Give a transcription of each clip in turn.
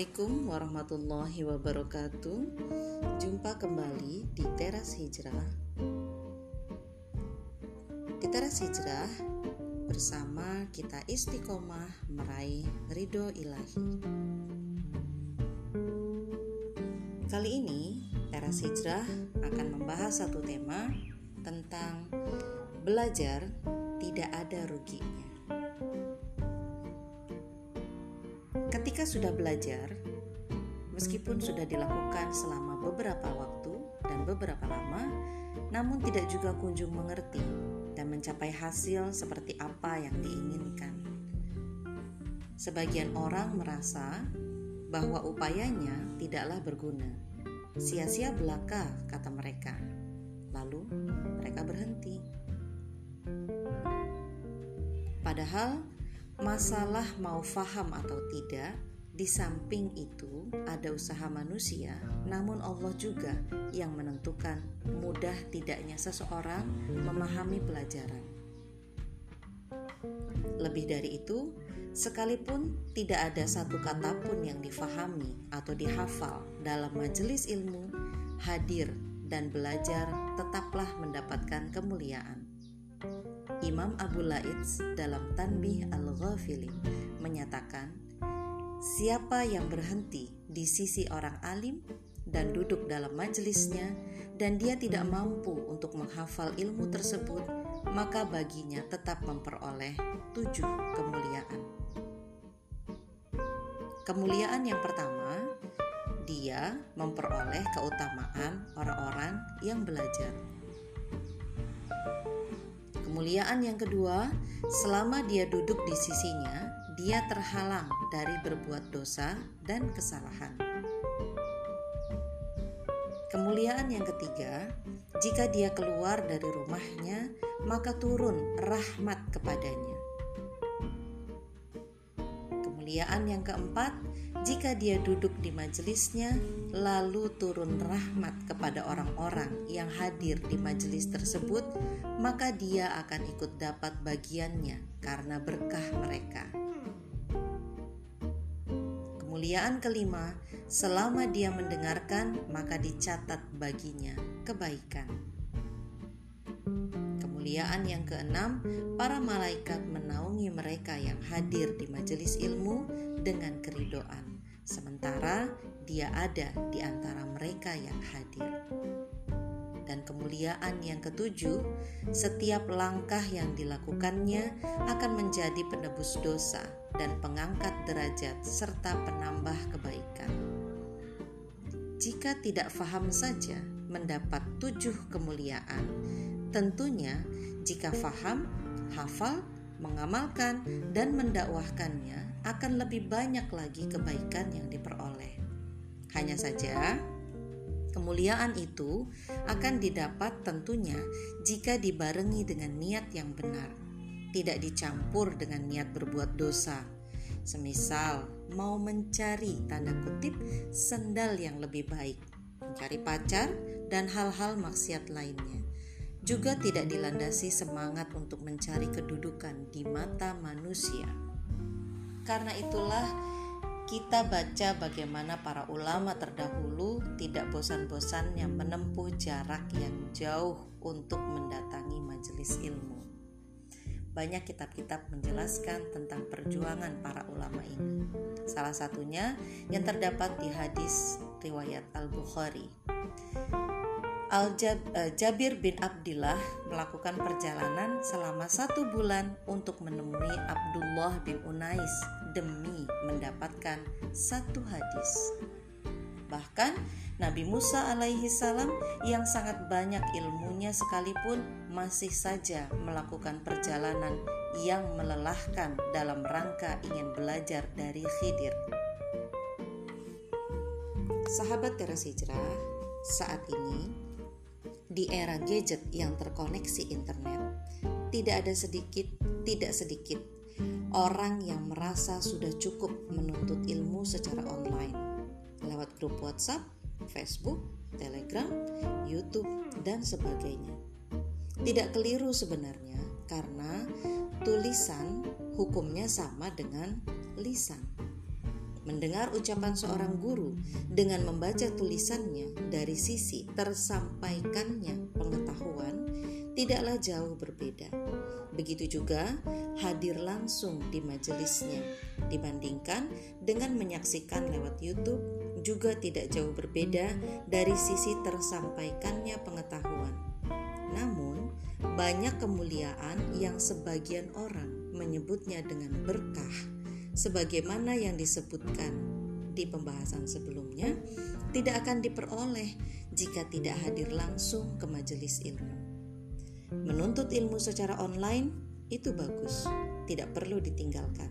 Assalamualaikum warahmatullahi wabarakatuh. Jumpa kembali di Teras Hijrah. Di Teras Hijrah bersama kita istiqomah meraih ridho ilahi. Kali ini Teras Hijrah akan membahas satu tema tentang belajar tidak ada ruginya. Ketika sudah belajar, meskipun sudah dilakukan selama beberapa waktu dan beberapa lama, namun tidak juga kunjung mengerti dan mencapai hasil seperti apa yang diinginkan. Sebagian orang merasa bahwa upayanya tidaklah berguna. Sia-sia belaka, kata mereka. Lalu mereka berhenti. Padahal Masalah mau faham atau tidak, di samping itu ada usaha manusia, namun Allah juga yang menentukan mudah tidaknya seseorang memahami pelajaran. Lebih dari itu, sekalipun tidak ada satu kata pun yang difahami atau dihafal dalam majelis ilmu, hadir dan belajar tetaplah mendapatkan kemuliaan. Imam Abu Laids dalam Tanbih Al-Ghafili menyatakan, siapa yang berhenti di sisi orang alim dan duduk dalam majelisnya dan dia tidak mampu untuk menghafal ilmu tersebut, maka baginya tetap memperoleh tujuh kemuliaan. Kemuliaan yang pertama, dia memperoleh keutamaan orang-orang yang belajar. Kemuliaan yang kedua, selama dia duduk di sisinya, dia terhalang dari berbuat dosa dan kesalahan. Kemuliaan yang ketiga, jika dia keluar dari rumahnya, maka turun rahmat kepadanya. Kemuliaan yang keempat, jika dia duduk di majelisnya, lalu turun rahmat kepada orang-orang yang hadir di majelis tersebut, maka dia akan ikut dapat bagiannya karena berkah mereka. Kemuliaan kelima, selama dia mendengarkan, maka dicatat baginya kebaikan. Kemuliaan yang keenam, para malaikat menaungi mereka yang hadir di majelis ilmu dengan keridoan sementara dia ada di antara mereka yang hadir. Dan kemuliaan yang ketujuh, setiap langkah yang dilakukannya akan menjadi penebus dosa dan pengangkat derajat serta penambah kebaikan. Jika tidak faham saja mendapat tujuh kemuliaan, tentunya jika faham, hafal, mengamalkan, dan mendakwahkannya akan lebih banyak lagi kebaikan yang diperoleh. Hanya saja, kemuliaan itu akan didapat tentunya jika dibarengi dengan niat yang benar, tidak dicampur dengan niat berbuat dosa. Semisal mau mencari tanda kutip sendal yang lebih baik, mencari pacar, dan hal-hal maksiat lainnya juga tidak dilandasi semangat untuk mencari kedudukan di mata manusia. Karena itulah kita baca bagaimana para ulama terdahulu tidak bosan-bosannya menempuh jarak yang jauh untuk mendatangi majelis ilmu. Banyak kitab-kitab menjelaskan tentang perjuangan para ulama ini. Salah satunya yang terdapat di hadis riwayat Al-Bukhari. Al-Jabir bin Abdullah melakukan perjalanan selama satu bulan untuk menemui Abdullah bin Unais demi mendapatkan satu hadis. Bahkan Nabi Musa alaihi salam yang sangat banyak ilmunya sekalipun masih saja melakukan perjalanan yang melelahkan dalam rangka ingin belajar dari Khidir. Sahabat teras hijrah, saat ini di era gadget yang terkoneksi internet, tidak ada sedikit, tidak sedikit orang yang merasa sudah cukup menuntut ilmu secara online lewat grup WhatsApp, Facebook, Telegram, YouTube, dan sebagainya. Tidak keliru sebenarnya karena tulisan hukumnya sama dengan lisan. Mendengar ucapan seorang guru dengan membaca tulisannya dari sisi tersampaikannya pengetahuan tidaklah jauh berbeda. Begitu juga hadir langsung di majelisnya dibandingkan dengan menyaksikan lewat YouTube juga tidak jauh berbeda dari sisi tersampaikannya pengetahuan. Namun, banyak kemuliaan yang sebagian orang menyebutnya dengan berkah sebagaimana yang disebutkan di pembahasan sebelumnya tidak akan diperoleh jika tidak hadir langsung ke majelis ilmu. Menuntut ilmu secara online itu bagus, tidak perlu ditinggalkan.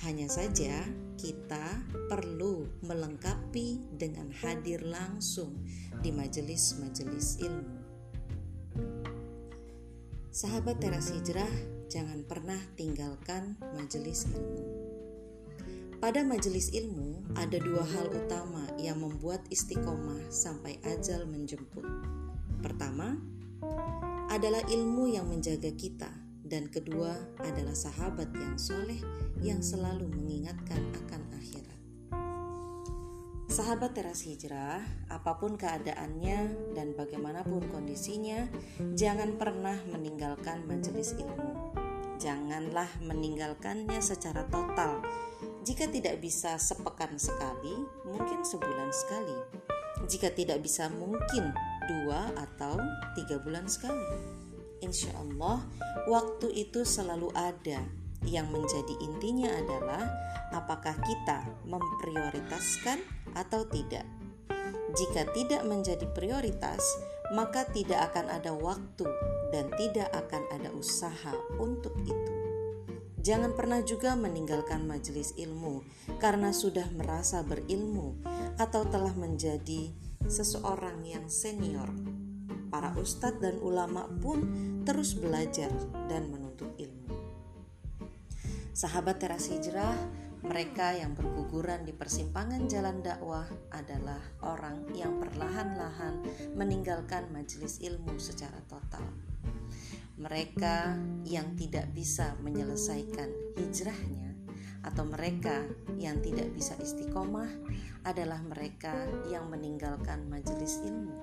Hanya saja kita perlu melengkapi dengan hadir langsung di majelis-majelis ilmu. Sahabat teras hijrah, jangan pernah tinggalkan majelis ilmu. Pada majelis ilmu, ada dua hal utama yang membuat istiqomah sampai ajal menjemput. Pertama, adalah ilmu yang menjaga kita, dan kedua adalah sahabat yang soleh yang selalu mengingatkan akan akhirat. Sahabat teras hijrah, apa pun keadaannya dan bagaimanapun kondisinya, jangan pernah meninggalkan majelis ilmu. Janganlah meninggalkannya secara total jika tidak bisa sepekan sekali, mungkin sebulan sekali. Jika tidak bisa, mungkin dua atau tiga bulan sekali. Insya Allah, waktu itu selalu ada. Yang menjadi intinya adalah apakah kita memprioritaskan atau tidak. Jika tidak menjadi prioritas, maka tidak akan ada waktu dan tidak akan ada usaha untuk itu. Jangan pernah juga meninggalkan majelis ilmu karena sudah merasa berilmu atau telah menjadi seseorang yang senior. Para ustadz dan ulama pun terus belajar dan menuntut ilmu. Sahabat teras hijrah, mereka yang berguguran di persimpangan jalan dakwah adalah orang yang perlahan-lahan meninggalkan majelis ilmu secara total mereka yang tidak bisa menyelesaikan hijrahnya atau mereka yang tidak bisa istiqomah adalah mereka yang meninggalkan majelis ilmu.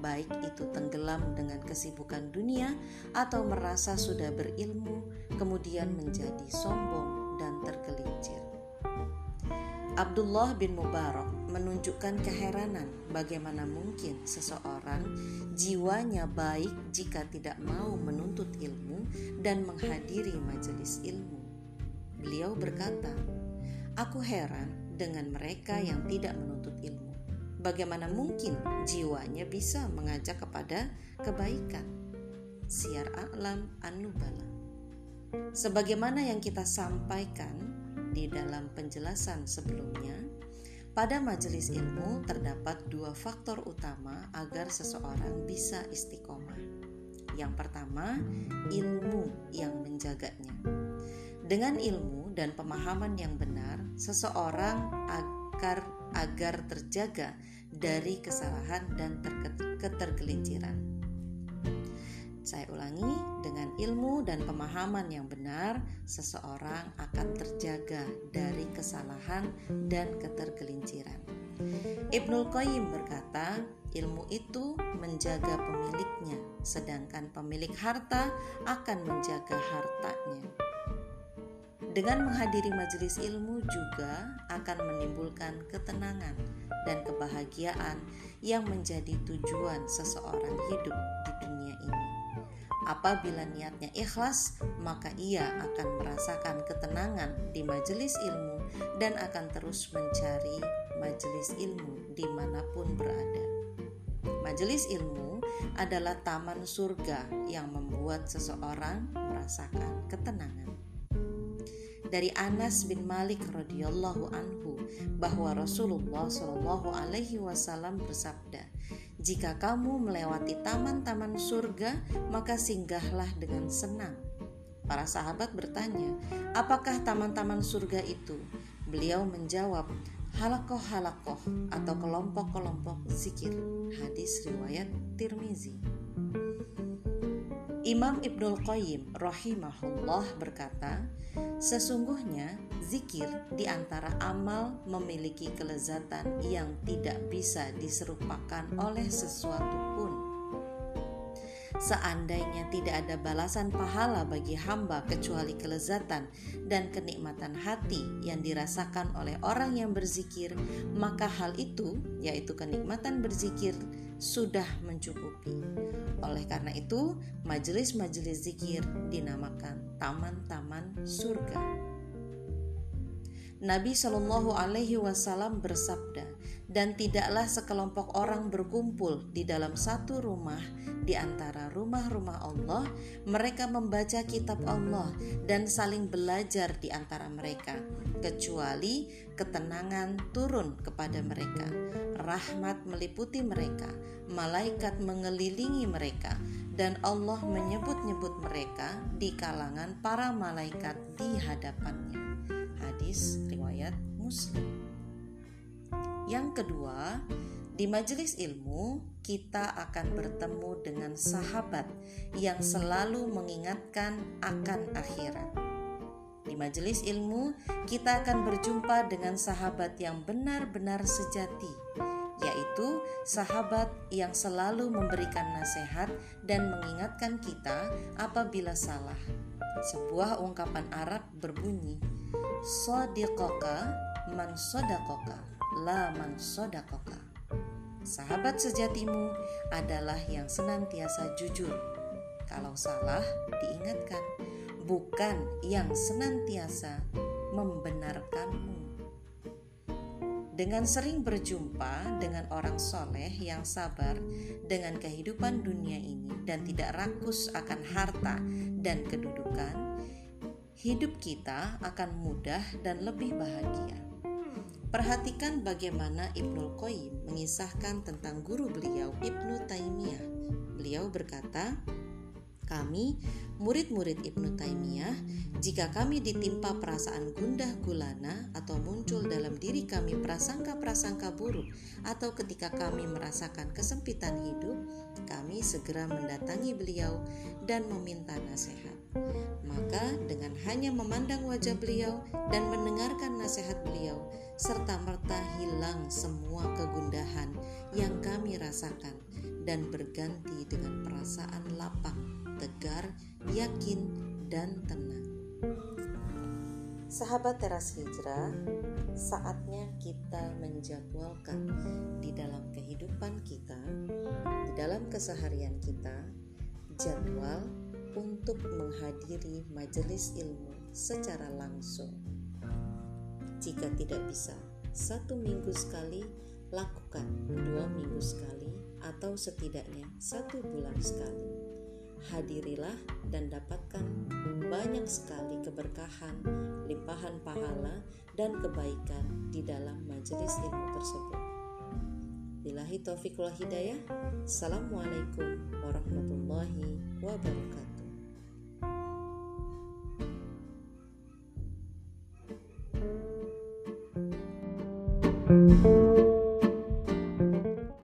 Baik itu tenggelam dengan kesibukan dunia atau merasa sudah berilmu kemudian menjadi sombong dan tergelincir. Abdullah bin Mubarak menunjukkan keheranan bagaimana mungkin seseorang jiwanya baik jika tidak mau menuntut ilmu dan menghadiri majelis ilmu. Beliau berkata, "Aku heran dengan mereka yang tidak menuntut ilmu. Bagaimana mungkin jiwanya bisa mengajak kepada kebaikan?" Siar A'lam An-Nubala. Sebagaimana yang kita sampaikan di dalam penjelasan sebelumnya, pada majelis ilmu terdapat dua faktor utama agar seseorang bisa istiqomah. Yang pertama, ilmu yang menjaganya. Dengan ilmu dan pemahaman yang benar, seseorang agar agar terjaga dari kesalahan dan ketergelinciran. Saya ulangi, dengan ilmu dan pemahaman yang benar, seseorang akan terjaga dari kesalahan dan ketergelinciran. Ibnul Qayyim berkata, ilmu itu menjaga pemiliknya, sedangkan pemilik harta akan menjaga hartanya. Dengan menghadiri majelis ilmu juga akan menimbulkan ketenangan dan kebahagiaan yang menjadi tujuan seseorang hidup. Apabila niatnya ikhlas, maka ia akan merasakan ketenangan di majelis ilmu dan akan terus mencari majelis ilmu di mana pun berada. Majelis ilmu adalah taman surga yang membuat seseorang merasakan ketenangan. Dari Anas bin Malik radhiyallahu anhu bahwa Rasulullah shallallahu alaihi wasallam bersabda, jika kamu melewati taman-taman surga, maka singgahlah dengan senang. Para sahabat bertanya, "Apakah taman-taman surga itu?" Beliau menjawab, "Halakoh-halakoh atau kelompok-kelompok zikir." Hadis riwayat Tirmizi. Imam Ibnul Qayyim rahimahullah berkata, sesungguhnya zikir di antara amal memiliki kelezatan yang tidak bisa diserupakan oleh sesuatu pun. Seandainya tidak ada balasan pahala bagi hamba kecuali kelezatan dan kenikmatan hati yang dirasakan oleh orang yang berzikir, maka hal itu, yaitu kenikmatan berzikir, sudah mencukupi. Oleh karena itu, majelis-majelis zikir dinamakan taman-taman surga. Nabi Shallallahu Alaihi Wasallam bersabda, dan tidaklah sekelompok orang berkumpul di dalam satu rumah di antara rumah-rumah Allah, mereka membaca kitab Allah dan saling belajar di antara mereka, kecuali ketenangan turun kepada mereka, rahmat meliputi mereka, malaikat mengelilingi mereka, dan Allah menyebut-nyebut mereka di kalangan para malaikat di hadapannya. Hadis riwayat Muslim. Yang kedua, di majelis ilmu kita akan bertemu dengan sahabat yang selalu mengingatkan akan akhirat. Di majelis ilmu, kita akan berjumpa dengan sahabat yang benar-benar sejati, yaitu sahabat yang selalu memberikan nasihat dan mengingatkan kita apabila salah. Sebuah ungkapan Arab berbunyi, "Sadiqoka man sodakoka." laman sodakoka. Sahabat sejatimu adalah yang senantiasa jujur. Kalau salah, diingatkan, bukan yang senantiasa membenarkanmu. Dengan sering berjumpa dengan orang soleh yang sabar dengan kehidupan dunia ini dan tidak rakus akan harta dan kedudukan, hidup kita akan mudah dan lebih bahagia. Perhatikan bagaimana Ibnu Qayyim mengisahkan tentang guru beliau Ibnu Taimiyah. Beliau berkata, kami, murid-murid Ibnu Taimiyah, jika kami ditimpa perasaan gundah gulana atau muncul dalam diri kami prasangka-prasangka buruk atau ketika kami merasakan kesempitan hidup, kami segera mendatangi beliau dan meminta nasihat. Maka dengan hanya memandang wajah beliau dan mendengarkan nasihat beliau, serta merta hilang semua kegundahan yang kami rasakan dan berganti dengan perasaan lapang, tegar, yakin, dan tenang. Sahabat teras hijrah, saatnya kita menjadwalkan di dalam kehidupan kita, di dalam keseharian kita, jadwal untuk menghadiri majelis ilmu secara langsung jika tidak bisa, satu minggu sekali, lakukan dua minggu sekali, atau setidaknya satu bulan sekali. Hadirilah dan dapatkan banyak sekali keberkahan, limpahan pahala, dan kebaikan di dalam majelis ilmu tersebut. Bilahi taufiq wal hidayah. Assalamualaikum warahmatullahi wabarakatuh.